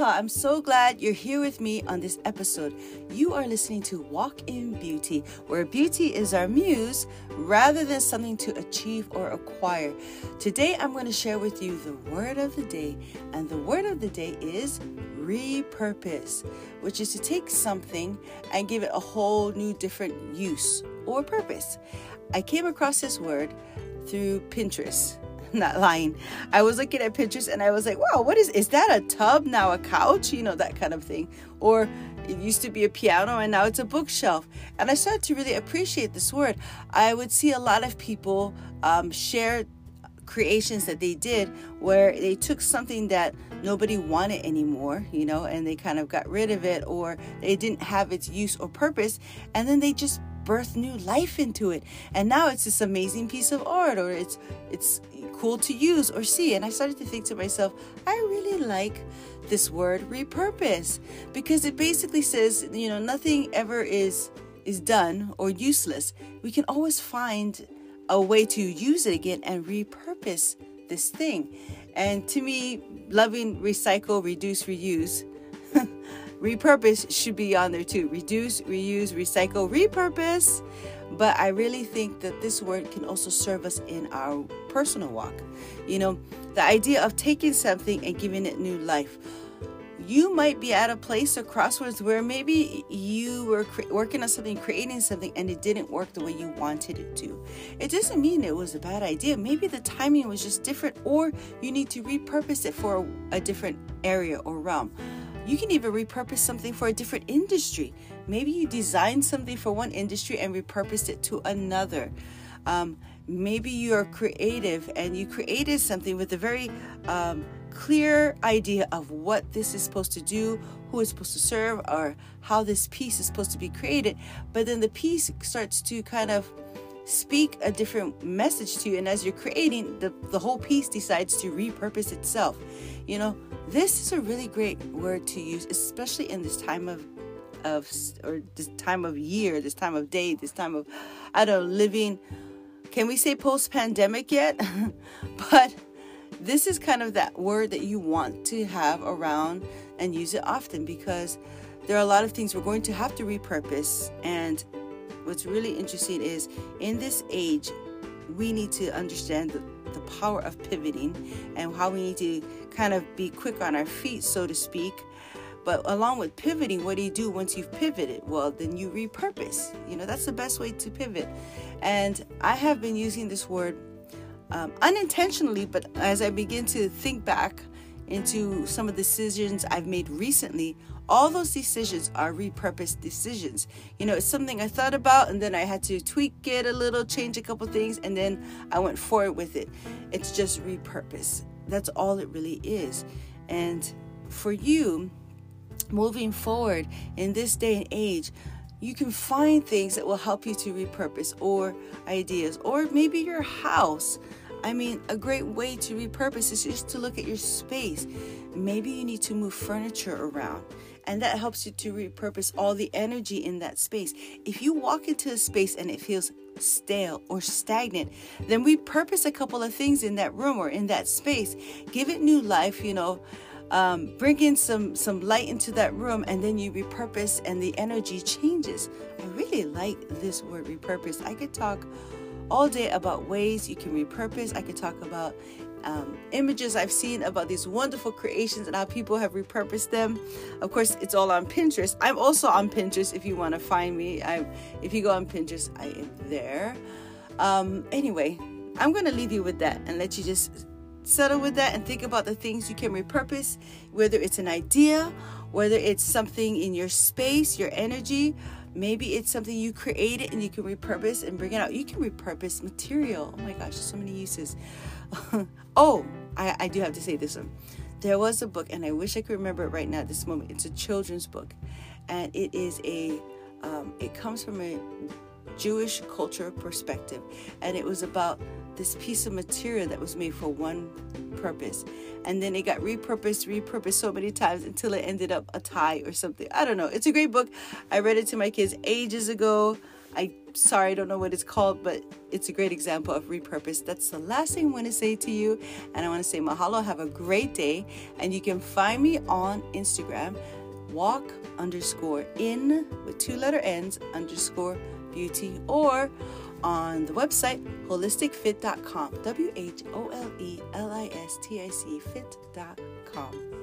Aloha, I'm so glad you're here with me on this episode. You are listening to Walk in Beauty, where beauty is our muse rather than something to achieve or acquire. Today, I'm going to share with you the word of the day, and the word of the day is repurpose, which is to take something and give it a whole new different use or purpose. I came across this word through Pinterest not lying. I was looking at pictures and I was like, wow, what is is that a tub now a couch? You know, that kind of thing. Or it used to be a piano and now it's a bookshelf. And I started to really appreciate this word. I would see a lot of people um, share creations that they did where they took something that nobody wanted anymore, you know, and they kind of got rid of it or they didn't have its use or purpose, and then they just birthed new life into it. And now it's this amazing piece of art or it's it's cool to use or see. And I started to think to myself, I really like this word repurpose because it basically says, you know, nothing ever is is done or useless. We can always find a way to use it again and repurpose this thing. And to me, loving recycle, reduce, reuse, repurpose should be on there too. Reduce, reuse, recycle, repurpose. But I really think that this word can also serve us in our personal walk. You know, the idea of taking something and giving it new life. You might be at a place or crossroads where maybe you were cre- working on something, creating something, and it didn't work the way you wanted it to. It doesn't mean it was a bad idea. Maybe the timing was just different, or you need to repurpose it for a, a different area or realm. You can even repurpose something for a different industry. Maybe you designed something for one industry and repurposed it to another. Um, maybe you're creative and you created something with a very um, clear idea of what this is supposed to do, who it's supposed to serve, or how this piece is supposed to be created. But then the piece starts to kind of speak a different message to you. And as you're creating, the, the whole piece decides to repurpose itself. You know, this is a really great word to use, especially in this time of of or this time of year, this time of day, this time of I don't know, living can we say post pandemic yet? but this is kind of that word that you want to have around and use it often because there are a lot of things we're going to have to repurpose and what's really interesting is in this age, we need to understand the, the power of pivoting and how we need to kind of be quick on our feet, so to speak. But along with pivoting, what do you do once you've pivoted? Well, then you repurpose. You know, that's the best way to pivot. And I have been using this word um, unintentionally, but as I begin to think back into some of the decisions I've made recently, all those decisions are repurposed decisions. You know, it's something I thought about and then I had to tweak it a little, change a couple things, and then I went forward with it. It's just repurpose. That's all it really is. And for you, moving forward in this day and age, you can find things that will help you to repurpose or ideas, or maybe your house. I mean, a great way to repurpose is just to look at your space. Maybe you need to move furniture around, and that helps you to repurpose all the energy in that space. If you walk into a space and it feels stale or stagnant, then repurpose a couple of things in that room or in that space. Give it new life, you know. Um, bring in some some light into that room and then you repurpose and the energy changes i really like this word repurpose i could talk all day about ways you can repurpose. I could talk about um, images I've seen about these wonderful creations and how people have repurposed them. Of course, it's all on Pinterest. I'm also on Pinterest if you want to find me. I, if you go on Pinterest, I am there. Um, anyway, I'm going to leave you with that and let you just settle with that and think about the things you can repurpose, whether it's an idea, whether it's something in your space, your energy Maybe it's something you created and you can repurpose and bring it out. You can repurpose material. Oh my gosh, so many uses. oh, I, I do have to say this one. There was a book, and I wish I could remember it right now at this moment. It's a children's book, and it is a, um, it comes from a Jewish culture perspective. And it was about this piece of material that was made for one purpose. And then it got repurposed, repurposed so many times until it ended up a tie or something. I don't know. It's a great book. I read it to my kids ages ago. I sorry, I don't know what it's called, but it's a great example of repurpose. That's the last thing I want to say to you. And I want to say mahalo, have a great day. And you can find me on Instagram, walk underscore in with two letter ends underscore Beauty or on the website wholelisticfit.com. W H O L E L I S T I C fit.com.